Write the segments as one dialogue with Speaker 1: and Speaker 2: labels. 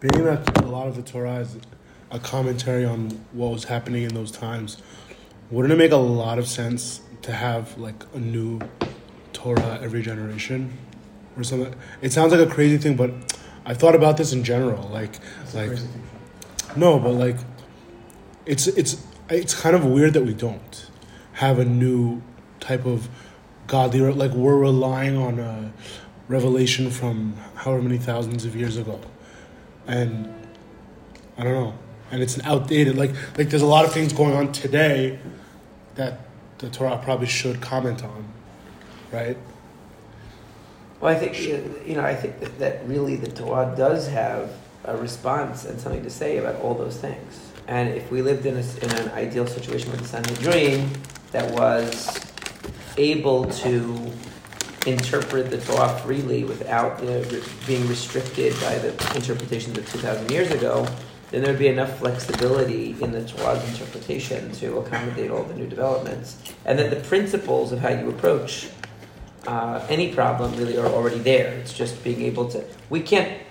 Speaker 1: being that a lot of the Torah is a commentary on what was happening in those times, wouldn't it make a lot of sense to have like a new Torah every generation or something? It sounds like a crazy thing, but I've thought about this in general. Like, like, no, but like, it's it's it's kind of weird that we don't have a new type of godly like we're relying on a revelation from however many thousands of years ago and i don't know. And it's an outdated like like there's a lot of things going on today that the torah probably should comment on right?
Speaker 2: Well i think you know i think that, that really the torah does have a response and something to say about all those things. And if we lived in, a, in an ideal situation with the Sanhedrin that was able to interpret the Torah freely without being restricted by the interpretations of 2,000 years ago, then there would be enough flexibility in the Torah's interpretation to accommodate all the new developments. And that the principles of how you approach uh, any problem really are already there. It's just being able to. We can't.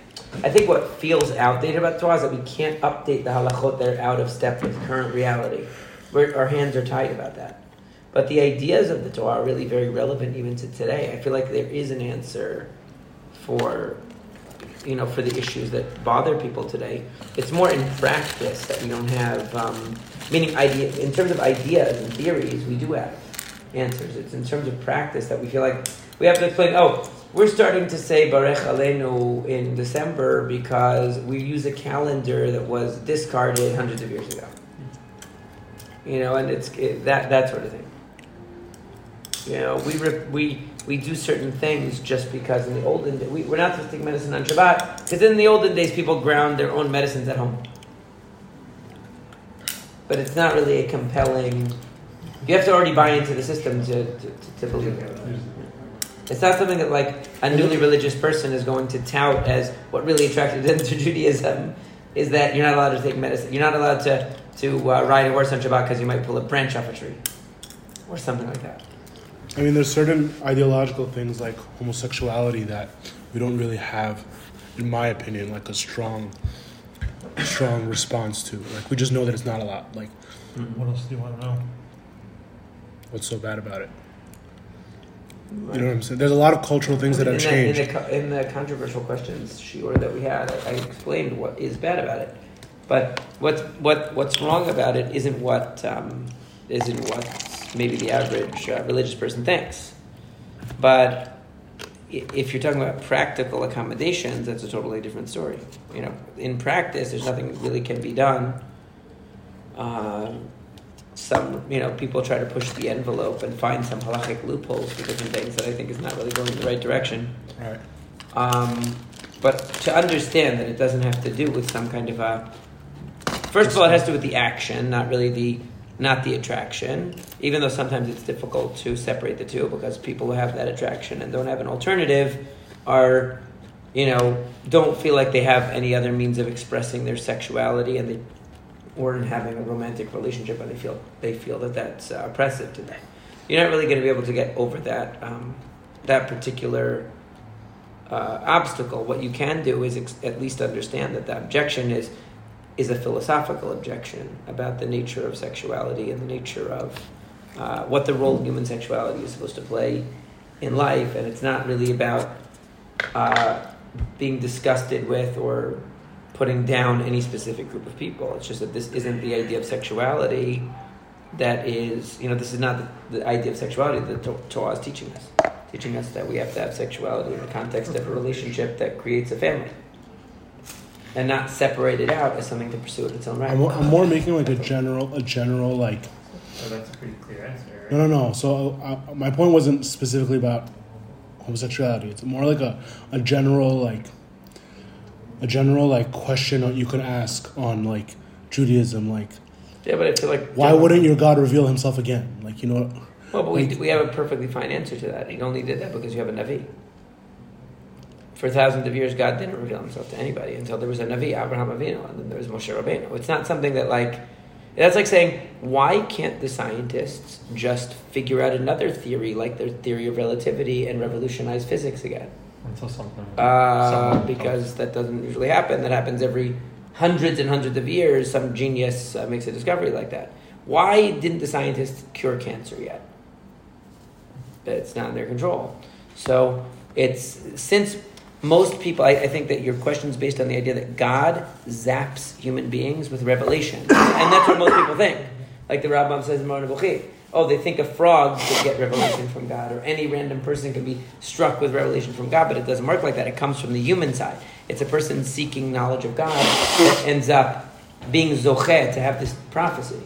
Speaker 2: I think what feels outdated about Torah is that we can't update the halachot that are out of step with current reality. We're, our hands are tied about that. But the ideas of the Torah are really very relevant even to today. I feel like there is an answer for you know for the issues that bother people today. It's more in practice that we don't have um, meaning idea in terms of ideas and theories we do have answers. It's in terms of practice that we feel like we have to explain. Oh, we're starting to say Barech Aleinu in December because we use a calendar that was discarded hundreds of years ago. You know, and it's it, that that sort of thing. You know, we we we do certain things just because in the olden days, we, we're not supposed to take medicine on Shabbat because in the olden days people ground their own medicines at home. But it's not really a compelling. You have to already buy into the system to, to, to believe it. It's not something that like a newly religious person is going to tout as what really attracted them to Judaism is that you're not allowed to take medicine. You're not allowed to to uh, ride a horse on Shabbat because you might pull a branch off a tree or something like that.
Speaker 1: I mean, there's certain ideological things like homosexuality that we don't really have, in my opinion, like a strong, strong response to. Like we just know that it's not a lot. Like,
Speaker 3: what else do you want to know?
Speaker 1: What's so bad about it? You know what I'm saying? There's a lot of cultural things that have
Speaker 2: in
Speaker 1: changed.
Speaker 2: in, the, in the controversial questions shiur that we had, I explained what is bad about it. But what's what what's wrong about it isn't what um, isn't what maybe the average uh, religious person thinks. But if you're talking about practical accommodations, that's a totally different story. You know, in practice, there's nothing really can be done. Uh, some, you know, people try to push the envelope and find some halachic loopholes for different things that I think is not really going in the right direction.
Speaker 1: Right.
Speaker 2: Um, but to understand that it doesn't have to do with some kind of a. First of all, it has to do with the action, not really the not the attraction, even though sometimes it's difficult to separate the two because people who have that attraction and don't have an alternative are, you know, don't feel like they have any other means of expressing their sexuality and they weren't having a romantic relationship and they feel they feel that that's uh, oppressive to them. You're not really going to be able to get over that um, that particular uh, obstacle. What you can do is ex- at least understand that the objection is is a philosophical objection about the nature of sexuality and the nature of uh, what the role of human sexuality is supposed to play in life, and it's not really about uh, being disgusted with or putting down any specific group of people. It's just that this isn't the idea of sexuality that is, you know, this is not the, the idea of sexuality that the Torah is teaching us. Teaching us that we have to have sexuality in the context of a relationship that creates a family and not separate it out as something to pursue in its own right.
Speaker 1: I'm, I'm more making like a general, a general like.
Speaker 3: Oh, that's a pretty clear answer. Right?
Speaker 1: No, no, no. So uh, my point wasn't specifically about homosexuality. It's more like a, a general like. A general like question that you could ask on like Judaism, like.
Speaker 2: Yeah, but I feel like.
Speaker 1: Why wouldn't your God reveal Himself again? Like you know.
Speaker 2: Well, but we, we have a perfectly fine answer to that. He only did that because you have a Navi for thousands of years, God didn't reveal Himself to anybody until there was a Navi, Abraham Avinu, and then there was Moshe Rabbeinu. It's not something that like that's like saying why can't the scientists just figure out another theory like their theory of relativity and revolutionize physics again?
Speaker 3: Until something.
Speaker 2: Uh, because that doesn't usually happen. That happens every hundreds and hundreds of years. Some genius uh, makes a discovery like that. Why didn't the scientists cure cancer yet? But it's not in their control. So it's since most people, I, I think that your question is based on the idea that God zaps human beings with revelation, and that's what most people think. Like the Rambam says in Nevuchim, oh, they think a frog could get revelation from God, or any random person can be struck with revelation from God, but it doesn't work like that. It comes from the human side. It's a person seeking knowledge of God that ends up being zocheh to have this prophecy.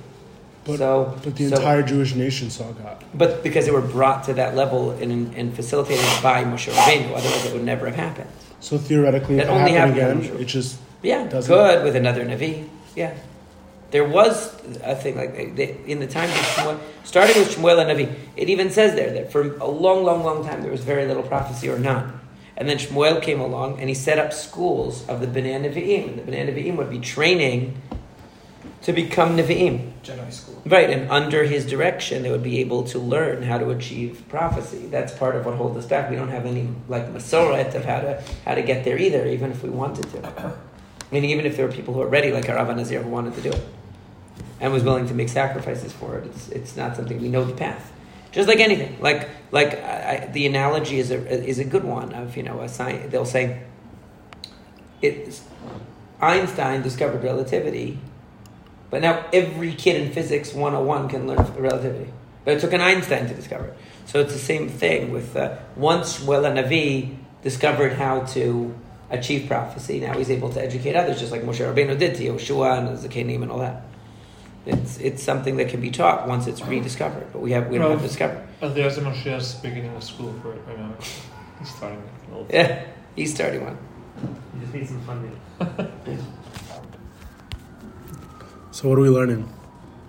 Speaker 1: But,
Speaker 2: so,
Speaker 1: but the
Speaker 2: so-
Speaker 1: entire Jewish nation saw God.
Speaker 2: but because they were brought to that level and, and facilitated by Moshe Rabbeinu, otherwise it would never have happened.
Speaker 1: So theoretically,
Speaker 2: That
Speaker 1: it
Speaker 2: only
Speaker 1: happened again, it just
Speaker 2: Yeah,
Speaker 1: Doesn't-
Speaker 2: good with another Navi. Yeah. There was a thing like they, in the times of Shmuel, starting with Shmuel and Navi, it even says there that for a long, long, long time there was very little prophecy or none. And then Shmuel came along and he set up schools of the Bnei Nevi'im. And the Bnei Nevi'im would be training to become Nevi'im.
Speaker 4: Jedi school.
Speaker 2: Right, and under his direction, they would be able to learn how to achieve prophecy. That's part of what holds us back. We don't have any like masoret of how to how to get there either, even if we wanted to. Meaning, even if there were people who are ready, like Rav Nazir, who wanted to do it and was willing to make sacrifices for it, it's it's not something we know the path. Just like anything, like like I, I, the analogy is a is a good one of you know a science. They'll say, it's Einstein discovered relativity, but now every kid in physics 101 can learn relativity. But it took an Einstein to discover it. So it's the same thing with uh, once Shmuel Navi discovered how to achieve prophecy, now he's able to educate others, just like Moshe Rabbeinu did to Yoshua and Zakanim and all that. It's, it's something that can be taught once it's rediscovered, but we have we don't have to discover.
Speaker 3: There's a Moshiach's beginning of school for it right now. He's starting a little.
Speaker 2: Yeah, he's starting one.
Speaker 5: You just need some funding.
Speaker 1: So what are we learning?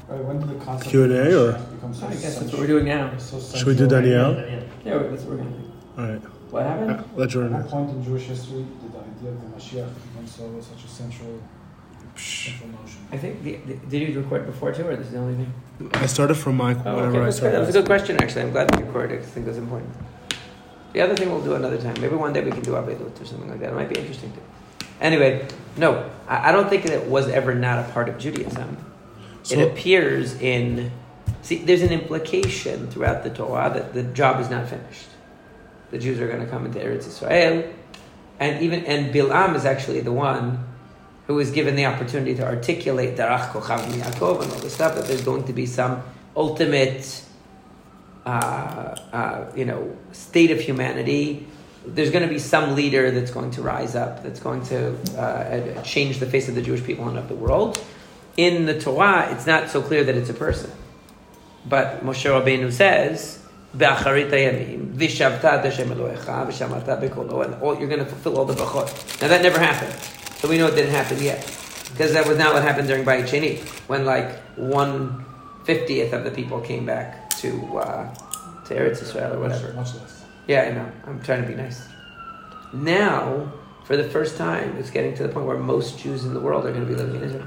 Speaker 4: Right, when did the concept
Speaker 1: Q&A
Speaker 4: of
Speaker 1: or-
Speaker 4: Mashiach become so
Speaker 2: I guess that's what we're doing now.
Speaker 4: so
Speaker 1: Should we do
Speaker 4: central?
Speaker 1: Danielle?
Speaker 5: Yeah.
Speaker 2: Yeah, that's what we're going to do.
Speaker 1: All right,
Speaker 2: What happened?
Speaker 1: Uh, let
Speaker 4: At
Speaker 1: Jordan.
Speaker 4: what point in Jewish history did the idea of the Mashiach become so such a central, central notion?
Speaker 2: I think, the, the, did you record before too, or this is the only thing?
Speaker 1: I started from my
Speaker 2: Oh,
Speaker 1: whenever
Speaker 2: okay,
Speaker 1: I
Speaker 2: that's good. That was a good question, actually. I'm glad you recorded it 'cause I think that's important. The other thing we'll do another time. Maybe one day we can do Avedut or something like that. It might be interesting too. Anyway, no, I, I don't think it was ever not a part of Judaism. it appears in. See, there's an implication throughout the Torah that the job is not finished. The Jews are going to come into Eretz Israel, and even and Bilam is actually the one who is given the opportunity to articulate Darach Kochav Yaakov and all this stuff. That there's going to be some ultimate, uh, uh, you know, state of humanity. There's going to be some leader that's going to rise up, that's going to uh, change the face of the Jewish people and of the world. In the Torah, it's not so clear that it's a person. But Moshe Rabbeinu says, "Be'acharit hayamim, v'shavta ad Hashem Elohecha, v'shamarta bekolo," and all, you're going to fulfill all the brachot. Now that never happened, so we know it didn't happen yet, because that was not what happened during Bayit Sheni, when like one fiftieth of the people came back to uh, to Eretz Israel or whatever.
Speaker 4: Much, much less.
Speaker 2: Yeah, I know. I'm trying to be nice. Now, for the first time, it's getting to the point where most Jews in the world are going to be living in Israel.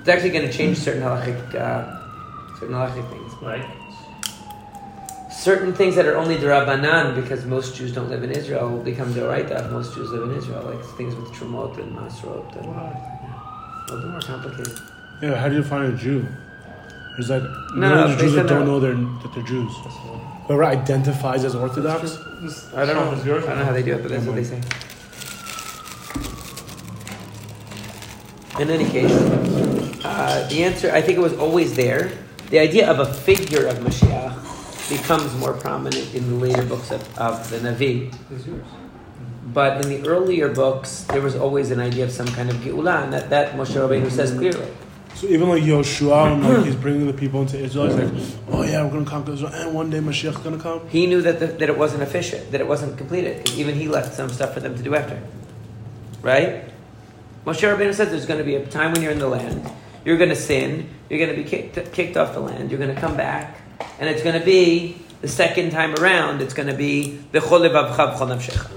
Speaker 2: It's actually going to change certain halachic, uh, certain halachic things.
Speaker 5: Like,
Speaker 2: Certain things that are only derabanan because most Jews don't live in Israel will become deoraita if most Jews live in Israel, like things with trumot and masrot and a little bit more complicated.
Speaker 1: yeah, how do you find a Jew? There's like
Speaker 2: No,
Speaker 1: millions
Speaker 2: no,
Speaker 1: of Jews
Speaker 2: they
Speaker 1: that don't know they're, that they're Jews. Whoever identifies as Orthodox,
Speaker 2: I don't know. if it's yours. I don't know how they do it, but that's what they say. In any case, uh, the answer I think it was always there. The idea of a figure of Mashiach becomes more prominent in the later books of, of the Navi. But in the earlier books, there was always an idea of some kind of Geulah, and that, that Moshe Rabbeinu says clearly.
Speaker 1: So even like Yoshua, and like he's bringing the people into Israel, he's like, oh yeah, we're gonna conquer Israel, and one day Mashiach's gonna come.
Speaker 2: He knew that, the, that it wasn't efficient, that it wasn't completed. Even he left some stuff for them to do after. Right? Moshe Rabbeinu says there's going to be a time when you're in the land, you're going to sin, you're going to be kicked, kicked off the land, you're going to come back, and it's going to be the second time around, it's going to be B'chol levavcha v'chol nafshecha.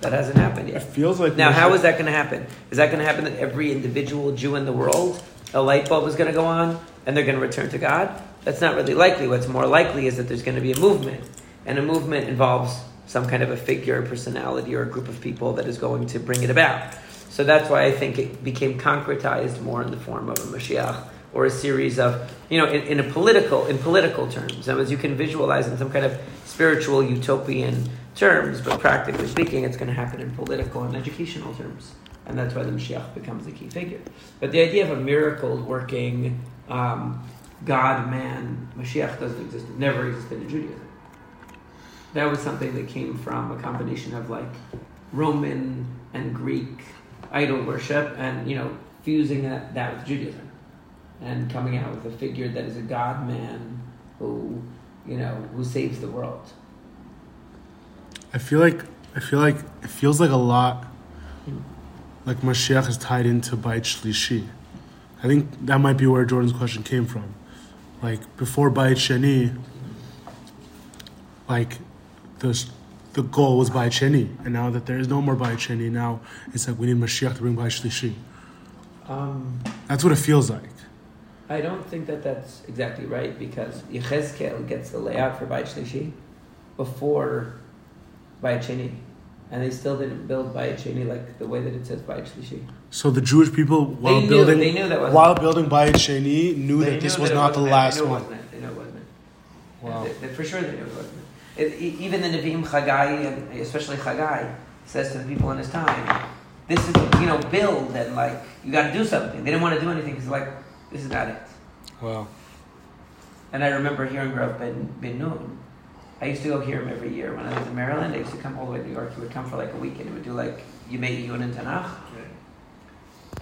Speaker 2: That hasn't happened
Speaker 1: It feels like
Speaker 2: Now,
Speaker 1: Mashiach-
Speaker 2: how is that going to happen? Is that going to happen that every individual Jew in the world, a light bulb is going to go on and they're going to return to God? That's not really likely. What's more likely is that there's going to be a movement, and a movement involves some kind of a figure, personality, or a group of people that is going to bring it about. So that's why I think it became concretized more in the form of a Mashiach or a series of, you know, in, in a political, in political terms. As you can visualize in some kind of spiritual utopian terms, but practically speaking, it's going to happen in political and educational terms. And that's why the Mashiach becomes a key figure. But the idea of a miracle working um, God man Mashiach doesn't exist. It never existed in Judaism. That was something that came from a combination of like Roman and Greek idol worship, and you know fusing that, that with Judaism, and coming out with a figure that is a God man who you know who saves the world.
Speaker 1: I feel like I feel like it feels like a lot like Mashiach is tied into Bait Shlishi. I think that might be where Jordan's question came from. Like before Bait Sheni, like the the goal was Bait Sheni, and now that there is no more Bait Sheni, now it's like we need Mashiach to bring Bait Shlishi.
Speaker 2: Um,
Speaker 1: That's what it feels like.
Speaker 2: I don't think that that's exactly right because Yechezkel gets the layout for Bayit Shlishi before Bayit Sheni. And they still didn't build Bayit Sheni like the way that it says Bayit Shlishi.
Speaker 1: So the Jewish people, while
Speaker 2: knew-
Speaker 1: building,
Speaker 2: they knew that
Speaker 1: while building Bayit Sheni, knew
Speaker 2: They
Speaker 1: that this
Speaker 2: knew
Speaker 1: was
Speaker 2: that it
Speaker 1: not the last
Speaker 2: they knew
Speaker 1: one.
Speaker 2: It wasn't it. They knew it wasn't it.
Speaker 1: Wow.
Speaker 2: They- they- for sure they knew it wasn't it. Even the Nevi'im Chagai, and especially Chagai, says to the people in his time, this is, you know, build and like, you got to do something. They didn't want to do anything because like, this is not it.
Speaker 1: Wow.
Speaker 2: And I remember hearing Rav Ben, ben Nun. I used to go hear him every year when I lived in Maryland. I used to come all the way to New York. He would come for like a week and he would do like you Yimei Yun and Tanakh.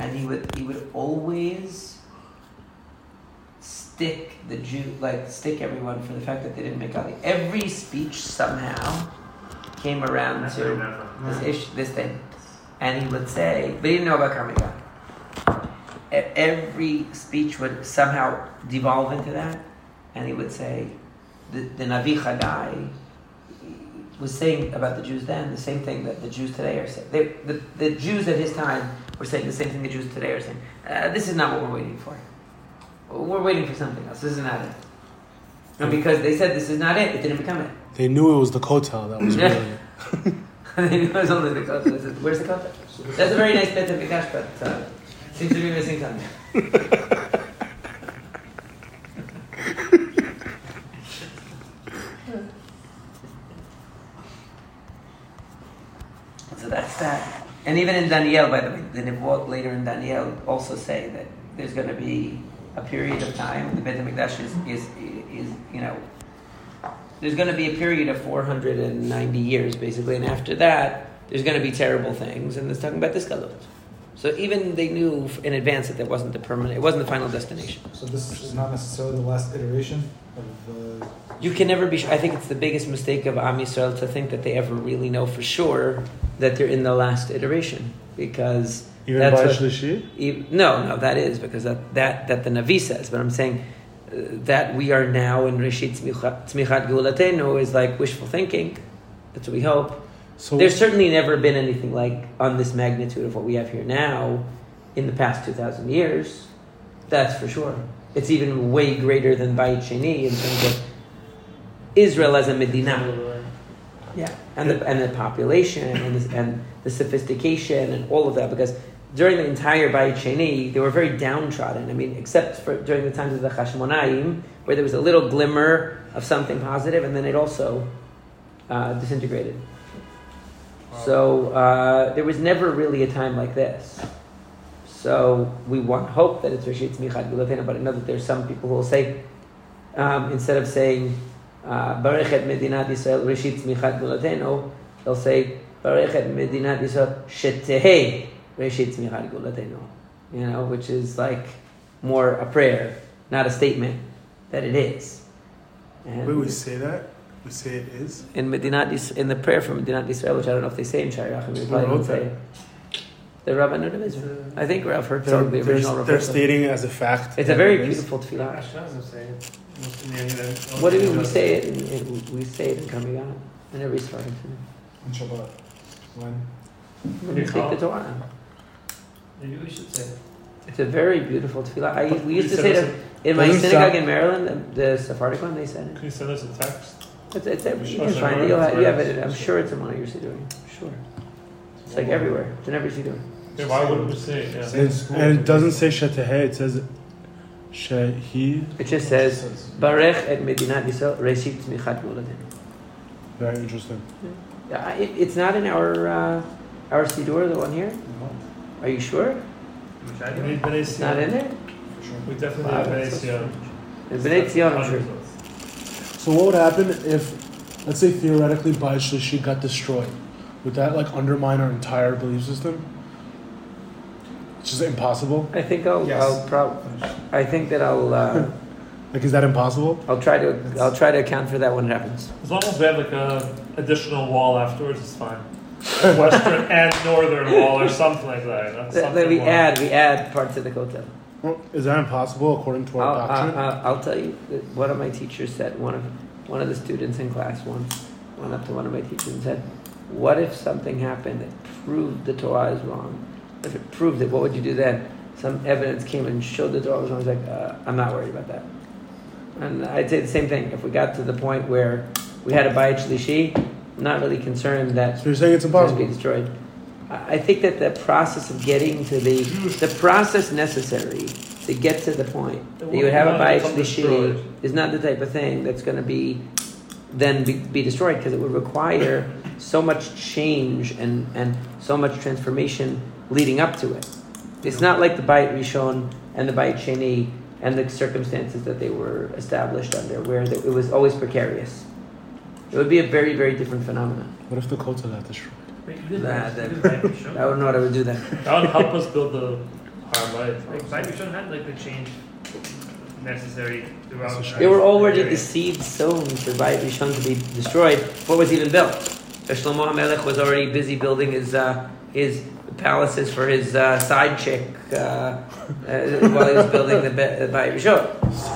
Speaker 2: And he would he would always stick the Jew like stick everyone for the fact that they didn't make Ali. Every speech somehow came around
Speaker 5: That's
Speaker 2: to this ish, this thing, and he would say, but he didn't know about Karmei Gat. E- Every speech would somehow devolve into that, and he would say, the, the Navi Chagai was saying about the Jews then the same thing that the Jews today are saying. They, the, the Jews at his time were saying the same thing the Jews today are saying. Uh, this is not what we're waiting for. We're waiting for something else. This is not it. And because they said this is not it, it didn't become it.
Speaker 1: They knew it was the kotel that was really.
Speaker 2: they knew it was only the said, Where's the kota? That's a very nice bit of Mikash, but uh, seems to be missing something. so that's that. And even in Daniel, by the way, the Nebuot later in Daniel also say that there's going to be a period of time. The Beit Hamikdash is, is, is, you know, there's going to be a period of 490 years, basically, and after that, there's going to be terrible things, and it's talking about this galut. So even they knew in advance that there wasn't the permanent, it wasn't the final destination.
Speaker 4: So this is not necessarily the last iteration of the.
Speaker 2: You can never be. Sure. I think it's the biggest mistake of Am Yisrael to think that they ever really know for sure that they're in the last iteration because
Speaker 1: Even
Speaker 2: that's
Speaker 1: by
Speaker 2: what-
Speaker 1: Shlishi?
Speaker 2: E- No, no, that is because that, that, that the Navi says. But I'm saying uh, that we are now in Rishit Tzmichat Geulatenu is like wishful thinking. That's what we hope.
Speaker 1: So
Speaker 2: There's certainly never been anything like on this magnitude of what we have here now in the past 2,000 years. That's for sure. It's even way greater than Bayit Sheni in terms of Israel as a Medina. Yeah, and the and the population and the, and the sophistication and all of that because during the entire Bayit Sheni they were very downtrodden. I mean, except for during the times of the Hashmonaim where there was a little glimmer of something positive, and then it also uh, disintegrated. So uh, there was never really a time like this. So we want hope that it's Rishit Tzmichat Gulatena, but I know that there's some people who will say um, instead of saying uh, Barechet Medinat Yisrael Rishit Tzmichat Gulatenu, they'll say Barechet Medinat Yisrael Shetehe Rishit Tzmichat Gulatenu. You know, which is like more a prayer, not a statement that it is. And
Speaker 1: Wait, we say that? We say it is?
Speaker 2: in Medinat in the prayer from Medinat Israel, which I don't know if they say in Shariach, we probably don't say. The Rabbanut of Israel. Uh, I think Rav
Speaker 1: They're,
Speaker 2: Herzog, the
Speaker 1: they're,
Speaker 2: original Rav
Speaker 1: they're
Speaker 2: Herzog.
Speaker 1: stating as a fact.
Speaker 2: It's a very
Speaker 1: it is.
Speaker 2: beautiful tefillah.
Speaker 5: Hashem say it. In the end, then-
Speaker 2: What do you mean we say it? In, in, we say it in Karmei Gat in every starting
Speaker 4: On Shabbat. When?
Speaker 2: When you take the Torah.
Speaker 5: Maybe we should say it.
Speaker 2: It's a very beautiful tefillah. I, we used to say
Speaker 5: send
Speaker 2: that in my synagogue in Maryland, the, the Sephardic one, they said it.
Speaker 3: Can you send us a text?
Speaker 2: It's, it's, you can find it. You'll have, you have it. I'm sure it's in one of your Sidurim. Sure. It's like everywhere. It's in every Sidurim.
Speaker 3: Yeah, why wouldn't we say it? Yeah.
Speaker 1: And, and it doesn't say Shetehe, it says Shehi.
Speaker 2: It just says, Barech et Medinat Yisrael Reshit Tzmichat Geulatenu.
Speaker 1: Very interesting.
Speaker 2: Yeah, I- it, it's not in our uh, our Sidur, the one here.
Speaker 4: No,
Speaker 2: Are you sure?
Speaker 5: Which I
Speaker 3: We
Speaker 5: do.
Speaker 3: need Bnei
Speaker 2: It's not in there.
Speaker 4: sure.
Speaker 3: We definitely
Speaker 2: Wow,
Speaker 3: need Bnei
Speaker 2: that's so Bnei Tzion, I'm sure.
Speaker 1: So what would happen if, let's say theoretically, Bayit Shlishi got destroyed? Would that like undermine our entire belief system? It's just impossible.
Speaker 2: I think I'll,
Speaker 4: Yes.
Speaker 2: I'll prob- I think that I'll uh,
Speaker 1: Like, is that impossible?
Speaker 2: I'll try to I'll try to account for that when it happens.
Speaker 3: As long as we have like a additional wall afterwards, it's fine. A Western and northern wall or something like that. That's
Speaker 2: That,
Speaker 3: something
Speaker 2: we
Speaker 3: more.
Speaker 2: add we add parts of the kotel.
Speaker 1: Well, Is that impossible according to
Speaker 2: I'll,
Speaker 1: our
Speaker 2: I'll,
Speaker 1: doctrine?
Speaker 2: I'll- I'll tell you one of my teachers said one of one of the students in class once went up to one of my teachers and said, "What if something happened that proved the Torah is wrong? If it proved it, what would you do then?" Some evidence came and showed the Torah was wrong. I was like, uh, "I'm not worried about that." And I'd say the same thing. If we got to the point where we had a bayit shlishi, I'm not really concerned that
Speaker 1: so you're saying it's
Speaker 2: impossible to be destroyed. I think that the process of getting to the the process necessary to get to the point that you would have a bayit shlishi is not the type of thing that's going to be then be, be destroyed because it would require so much change and, and so much transformation leading up to it. It's not like the bayit rishon and the bayit sheni and the circumstances that they were established under, where the, it was always precarious. It would be a very very different phenomenon.
Speaker 1: What if the Kotel got destroyed?
Speaker 5: Wait, you did
Speaker 2: Nah,
Speaker 5: that.
Speaker 2: that-
Speaker 5: You did Bayit
Speaker 2: I wouldn't know what I would do then.
Speaker 3: That would help us build the Harabite.
Speaker 5: Like, Bayit Rishon had like the change necessary throughout.
Speaker 1: That's a
Speaker 2: There were already
Speaker 5: period.
Speaker 2: the seeds sown for Bayit Rishon to be destroyed. What was even built? Shlomo HaMelech was already busy building his uh, his palaces for his uh, side chick uh, uh, while he was building the Be- Bayit Rishon.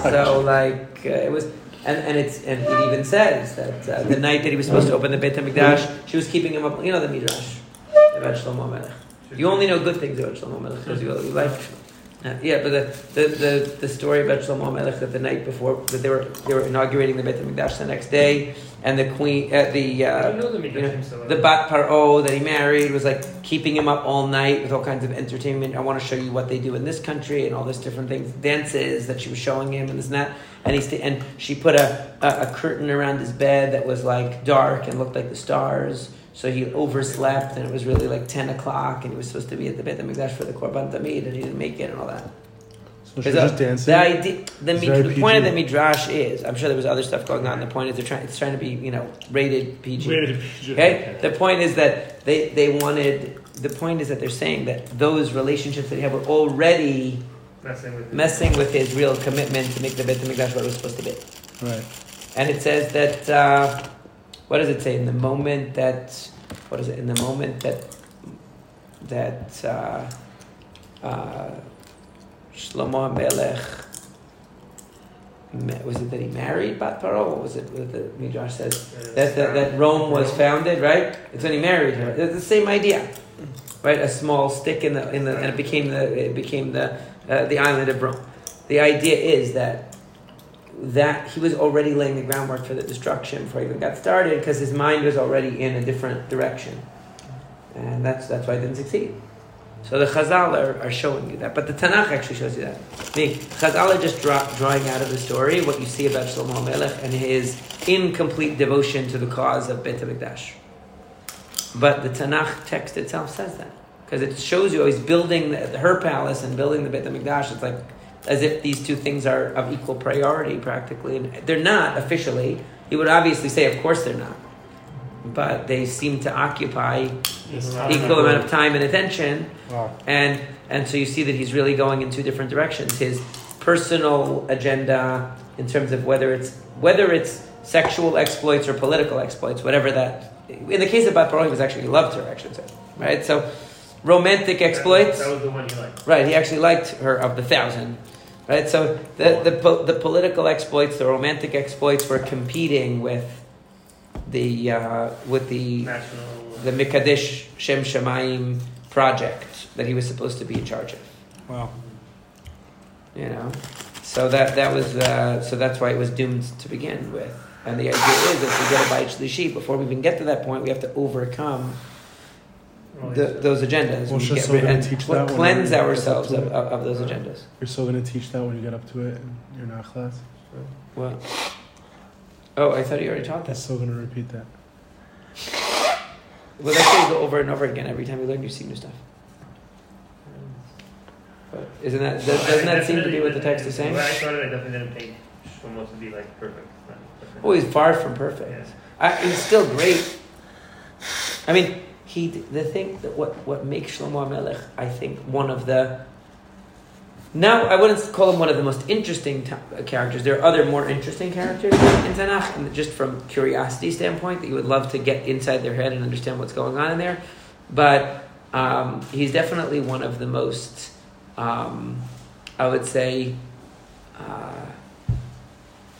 Speaker 2: So like uh, it was. And, and it's and it even says that uh, the night that he was supposed to open the Beit Hamikdash, she was keeping him up. You know the midrash about Shlomo HaMelech. You only know good things about Shlomo Melech because you, you like. Uh, yeah, but the, the, the, the story about Shlomo Melech that the night before that they were they were inaugurating the Beit Hamikdash the next day, and the queen, uh, the uh,
Speaker 5: the
Speaker 2: you know,
Speaker 5: midrashim so well.
Speaker 2: the Bat Paro that he married was like keeping him up all night with all kinds of entertainment. I want to show you what they do in this country and all this different things, dances that she was showing him and this and that. And he sta- and she put a, a, a curtain around his bed that was like dark and looked like the stars. So he overslept and it was really like ten o'clock and he was supposed to be at the Beit Hamikdash for the Korban Tamid and he didn't make it and all that.
Speaker 1: So she's
Speaker 2: Because,
Speaker 1: just dancing?
Speaker 2: The idea, the,
Speaker 1: It's
Speaker 2: mi-
Speaker 1: very
Speaker 2: the point of the
Speaker 1: PG.
Speaker 2: midrash is, I'm sure there was other stuff going on. The point is they're trying, it's trying to be, you know, rated PG.
Speaker 3: Rated PG.
Speaker 2: Okay. The point is that they they wanted. The point is that they're saying that those relationships that he had were already
Speaker 5: messing with
Speaker 2: messing with his real commitment to make the Beit Hamikdash what it was supposed to be.
Speaker 1: Right.
Speaker 2: And it says that uh, what does it say? In the moment that what is it? In the moment that that uh, uh, Shlomo Melech was it that he married Bat Paro? What was it that the Midrash says? That, that, that Rome was founded, right? It's when he married her. It's the same idea, right? A small stick in the in the and it became the it became the uh, the island of Rome. The idea is that that he was already laying the groundwork for the destruction before he even got started because his mind was already in a different direction, and that's that's why it didn't succeed. So the Chazal are, are showing you that, but the Tanakh actually shows you that. The Chazal are just draw, drawing out of the story what you see about Shlomo Melech and his incomplete devotion to the cause of Beit Hamikdash. But the Tanakh text itself says that because it shows you he's building the, her palace and building the Beit Hamikdash. It's like as if these two things are of equal priority, practically. And they're not officially. He would obviously say, of course, they're not. But they seem to occupy equal amount of time and attention
Speaker 1: Wow.
Speaker 2: and and so you see that he's really going in two different directions his personal agenda in terms of whether it's whether it's sexual exploits or political exploits whatever that in the case of Bat Paro, he was actually he loved her actually right so romantic exploits
Speaker 5: That was the one he liked.
Speaker 2: right he actually liked her of the thousand right so the the, po- the political exploits the romantic exploits were competing with the uh, with the
Speaker 5: National.
Speaker 2: the Mikadesh Shem Shemaim project that he was supposed to be in charge of.
Speaker 1: Wow.
Speaker 2: You know, so that that was uh, so that's why it was doomed to begin with. And the idea is if we get a Bayit Shlishi, before we even get to that point, we have to overcome
Speaker 3: Well,
Speaker 2: the, those agendas.
Speaker 1: Well,
Speaker 2: We
Speaker 1: she's
Speaker 2: get
Speaker 1: still
Speaker 2: rid- and
Speaker 1: teach
Speaker 2: cl-
Speaker 1: that
Speaker 2: cleanse ourselves of, of, of those agendas.
Speaker 1: You're still gonna teach that when you get up to it in your not class.
Speaker 2: Well, oh, I thought you already taught
Speaker 1: I'm
Speaker 2: this.
Speaker 1: still gonna repeat that.
Speaker 2: Well, that's why you go over and over again. Every time you learn, you see new stuff. But isn't that does, doesn't that seem to be what the text is saying?
Speaker 5: When I started, I definitely didn't think Shlomo to be like perfect. Perfect.
Speaker 2: Oh, he's far from perfect.
Speaker 5: Yes.
Speaker 2: I, he's still great. I mean, he the thing that what what makes Shlomo Melech, I think, one of the now I wouldn't call him one of the most interesting characters. There are other more interesting characters in Tanakh, and just from curiosity standpoint, that you would love to get inside their head and understand what's going on in there. But um, he's definitely one of the most, um, I would say, uh,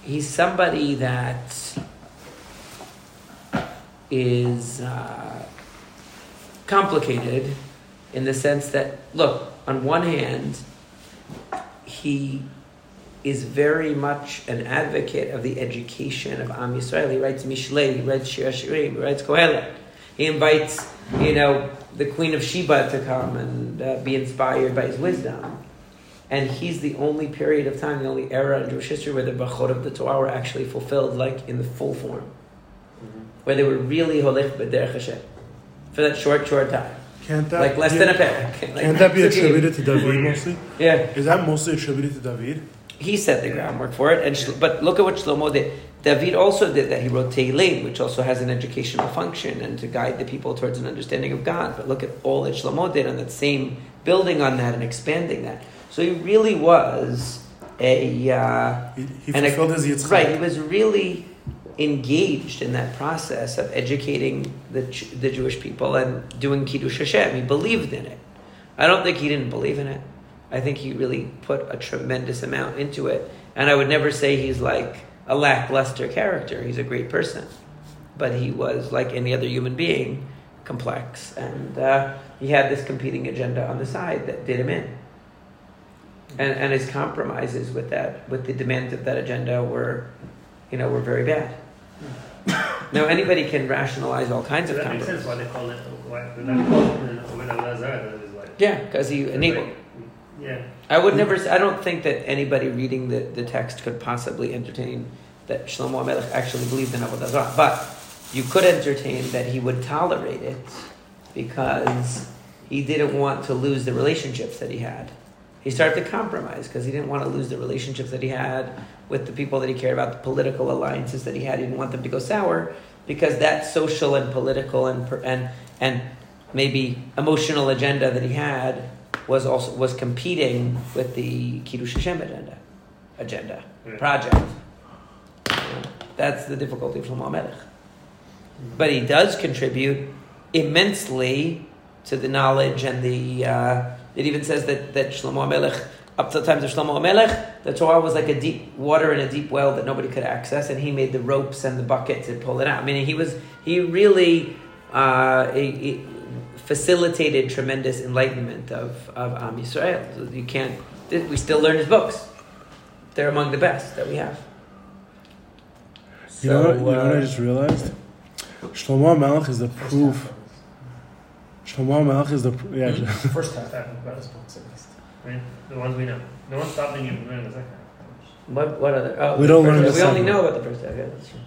Speaker 2: he's somebody that is uh, complicated in the sense that, look, on one hand, he is very much an advocate of the education of Am Yisrael. He writes Mishlei, he writes Shir Hashirim, he writes Kohelet. He invites, you know, the Queen of Sheba to come and uh, be inspired by his wisdom. And he's the only period of time, the only era in Jewish history where the Brachot of the Torah were actually fulfilled, like in the full form, where they were really Holech B'derech Hashem for that short, short time,
Speaker 1: Can't that
Speaker 2: like less than a parak. Like,
Speaker 1: Can't that be attributed to David mostly?
Speaker 2: Yeah,
Speaker 1: Is that mostly attributed to David?
Speaker 2: he set the groundwork for it. And Shlo- but look at what Shlomo did. David also did that. He wrote Tehillim, which also has an educational function and to guide the people towards an understanding of God. But look at all that Shlomo did on that same building on that and expanding that. So he really was a uh,
Speaker 1: He, he fulfilled his Yitzchak.
Speaker 2: right. He was really engaged in that process of educating the the Jewish people and doing Kiddush Hashem. He believed in it. I don't think he didn't believe in it. I think he really put a tremendous amount into it. And I would never say he's like a lackluster character. He's a great person, but he was like any other human being, complex, and uh, he had this competing agenda on the side that did him in. And, and his compromises with that, with the demands of that agenda, were, you know, were very bad. Now anybody can rationalize all kinds
Speaker 5: So
Speaker 2: of
Speaker 5: that makes
Speaker 2: compromises.
Speaker 5: sense why they call it why they call it that is like
Speaker 2: Yeah, because he enabled.
Speaker 5: yeah
Speaker 2: I would never. I don't think that anybody reading the, the text could possibly entertain that Shlomo Melech actually believed in Avodah Zarah. But you could entertain that he would tolerate it because he didn't want to lose the relationships that he had. He started to compromise because he didn't want to lose the relationships that he had with the people that he cared about, the political alliances that he had. He didn't want them to go sour because that social and political and and and maybe emotional agenda that he had was also was competing with the Kiddush Hashem agenda, agenda
Speaker 5: Right.
Speaker 2: project. That's the difficulty of Shlomo Melech. But he does contribute immensely to the knowledge and the. Uh, it even says that that Shlomo Melech, up to the times of Shlomo Melech, the Torah was like a deep water in a deep well that nobody could access, and he made the ropes and the bucket to pull it out. I mean, he was he really uh, he- he facilitated tremendous enlightenment of of Am Yisrael. So you can't. We still learn his books. They're among the best that we have.
Speaker 1: You know, what, you know what I
Speaker 2: uh,
Speaker 1: just realized? Shlomo Melech is the proof. Shlomo Melech is the pr- yeah.
Speaker 2: Hmm?
Speaker 4: First half.
Speaker 5: Second
Speaker 4: First
Speaker 5: class.
Speaker 4: book, second half.
Speaker 5: I mean the ones we know no one's stopping you from doing the second half.
Speaker 2: What, what other? Oh,
Speaker 1: We
Speaker 2: the
Speaker 1: don't learn the
Speaker 2: We only know about the first half. Yeah, that's true.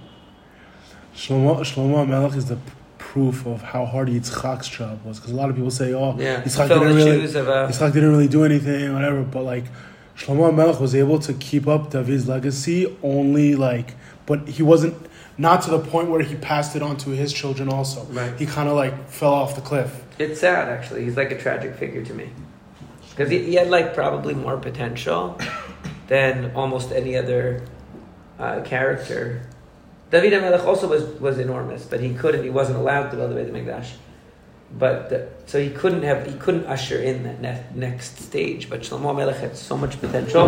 Speaker 1: Shlomo, Shlomo Melech is the proof of how hard Yitzchak's job was. Because a lot of people say, oh,
Speaker 2: Yeah,
Speaker 1: Yitzchak
Speaker 2: fill
Speaker 1: didn't really,
Speaker 2: shoes of a.
Speaker 1: Yitzchak didn't really do anything, whatever. But like, Shlomo Melech was able to keep up David's legacy only like, but he wasn't not to the point where he passed it on to his children. Also,
Speaker 2: Right.
Speaker 1: he kind of like fell off the cliff.
Speaker 2: It's sad, actually. He's like a tragic figure to me. Because he, he had like probably more potential than almost any other uh, character. David HaMelech also was, was enormous, but he couldn't, he wasn't allowed to build the Beit HaMikdash. But, the, so he couldn't have, he couldn't usher in that ne- next stage. But Shlomo HaMelech had so much potential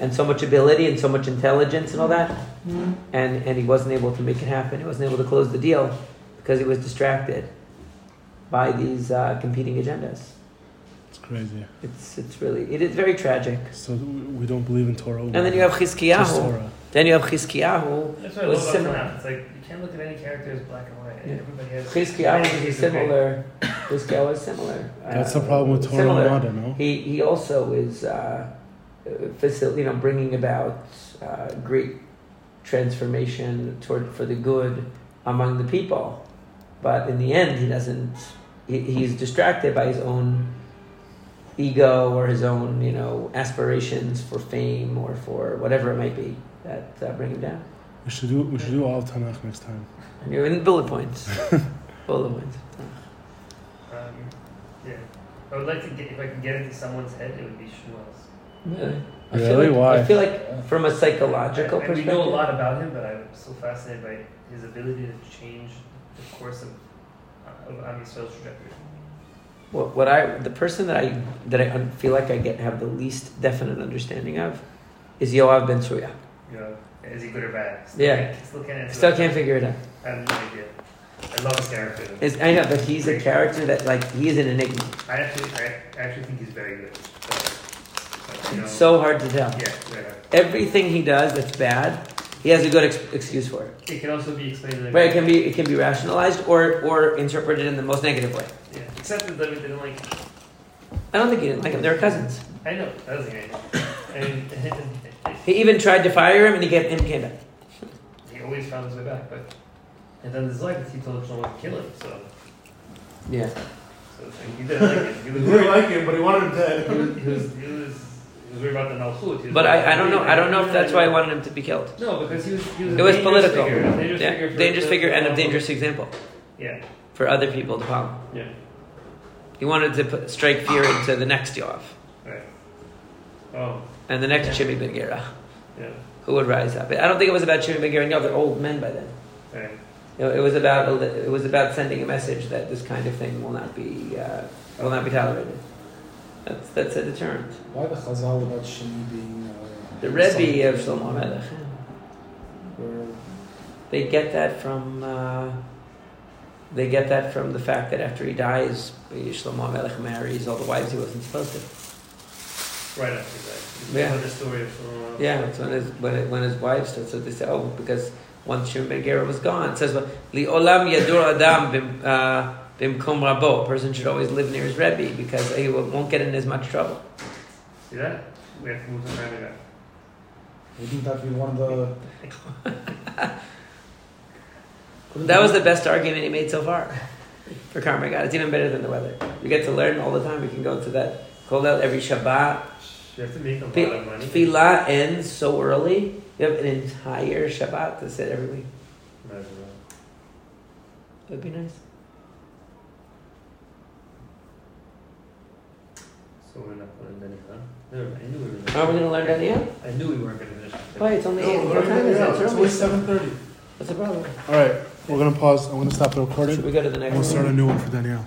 Speaker 2: and so much ability and so much intelligence and all that. And, and he wasn't able to make it happen. He wasn't able to close the deal because he was distracted by these uh, competing agendas.
Speaker 1: It's crazy.
Speaker 2: It's it's really it is very tragic.
Speaker 1: So we don't believe in Torah.
Speaker 2: And then you have
Speaker 1: Just
Speaker 2: Chizkiyahu. Then you have Chizkiyahu,
Speaker 5: That's what I love about
Speaker 2: similar.
Speaker 5: Tanakh. It's like you can't look at any character as black and white.
Speaker 2: Yeah.
Speaker 5: Everybody has.
Speaker 2: Chizkiyahu is
Speaker 5: shades of gray.
Speaker 2: similar. Chizkiyahu is similar.
Speaker 1: That's
Speaker 2: Uh,
Speaker 1: the problem with Torah
Speaker 2: similar.
Speaker 1: Ramada, no?
Speaker 2: He he also is uh, facil- you know bringing about uh, great transformation toward for the good among the people, but in the end he doesn't. He, he's distracted by his own ego or his own you know aspirations for fame or for whatever it might be that uh, bring him down.
Speaker 1: We should do we should do all of Tanakh next time.
Speaker 2: And you're in bullet points. bullet points.
Speaker 5: Um, yeah. I would like to get if I can get into someone's head, it would be Shmuel's.
Speaker 2: Really? I feel
Speaker 1: Really?
Speaker 2: like,
Speaker 1: Why?
Speaker 2: I feel like from a psychological
Speaker 5: And we
Speaker 2: perspective.
Speaker 5: know a lot about him, but I'm so fascinated by his ability to change the course of uh, of Am Yisrael's trajectory.
Speaker 2: What, what I the person that I that I feel like I get have the least definite understanding of is Yoav Ben Tzruya.
Speaker 5: Yeah. is he good or bad?
Speaker 2: Yeah.
Speaker 5: can't- Still can't.
Speaker 2: Still can't figure it out.
Speaker 5: I have no idea. I love his character.
Speaker 2: Is I know, but he's a character that like he is an enigma.
Speaker 5: I actually, I actually think he's very good. But, you know,
Speaker 2: It's so hard to tell.
Speaker 5: yeah, yeah.
Speaker 2: Everything he does that's bad, he has a good ex- excuse for it.
Speaker 5: It can also be explained in a
Speaker 2: But it can be it can be rationalized or or interpreted in the most negative way.
Speaker 5: Yeah, except that David didn't like.
Speaker 2: I don't think he didn't like him. They're cousins.
Speaker 5: I know that was the idea. And, and
Speaker 2: He even tried to fire him, and he get him came back.
Speaker 5: he always found his way back. But and then there's like he told someone to kill him. So,
Speaker 2: Yeah.
Speaker 5: so it's like, he didn't like it. He was
Speaker 1: He didn't like him, but he wanted him
Speaker 5: He
Speaker 1: dead.
Speaker 5: was, he was, he was, he was worried about the Malchut.
Speaker 2: But I, I don't know. I don't know if that's why I wanted him to be killed.
Speaker 5: No, because he was. He was
Speaker 2: It
Speaker 5: a
Speaker 2: was political.
Speaker 5: Figure, dangerous
Speaker 2: Yeah,
Speaker 5: figure.
Speaker 2: Dangerous figure and a dangerous example
Speaker 5: Yeah,
Speaker 2: for other people to follow.
Speaker 5: yeah,
Speaker 2: He wanted to put, strike fear into the next Yoav
Speaker 5: right. Oh,
Speaker 2: and the next
Speaker 5: Yeah.
Speaker 2: Ben Gera,
Speaker 5: yeah,
Speaker 2: who would rise up. I don't think it was about Shimei Ben Gera and Yoav. They're old men by then.
Speaker 5: right.
Speaker 2: You know, it was about it was about sending a message that this kind of thing will not be uh, will not be tolerated. That's that's a deterrent.
Speaker 4: Why the Chazal about Shimi being uh,
Speaker 2: The Rebbe of Shlomo Melech.
Speaker 4: where
Speaker 2: They get that from uh, they get that from the fact that after he dies, Shlomo Melech marries all the wives he wasn't supposed to.
Speaker 5: Right after that.
Speaker 2: Yeah.
Speaker 5: The story of Shlomo.
Speaker 2: Yeah, it's when his when, it, when his wife starts. So they say, oh, because once Shimon Ben Gera was gone, it says, "Li olam yadur adam bim uh, bimkom rabo." A person should always live near his rebbe because he will- won't get in as much trouble.
Speaker 5: See that? We have to move some time back.
Speaker 4: wouldn't that be one of the
Speaker 2: That was the best argument he made so far for Karmei Gat. It's even better than the weather. We get to learn all the time. We can go to that call out every Shabbat.
Speaker 5: You have to make a
Speaker 2: Fi-
Speaker 5: lot of money.
Speaker 2: Tefillah ends so early. You have an entire Shabbat to sit every week.
Speaker 5: Might.
Speaker 2: That'd be nice.
Speaker 5: So we're not going to finish, huh? Never mind. I knew we were
Speaker 2: Are we going to learn Daniel?
Speaker 5: I knew we weren't going to finish.
Speaker 2: Why? It's only
Speaker 1: No,
Speaker 2: eight.
Speaker 1: we're
Speaker 2: What time is it? It's
Speaker 1: It's only seven thirty.
Speaker 2: What's the problem?
Speaker 1: All right, we're gonna pause. I'm gonna stop the recording.
Speaker 2: Should we go to the next
Speaker 1: We'll start a new one for Danielle.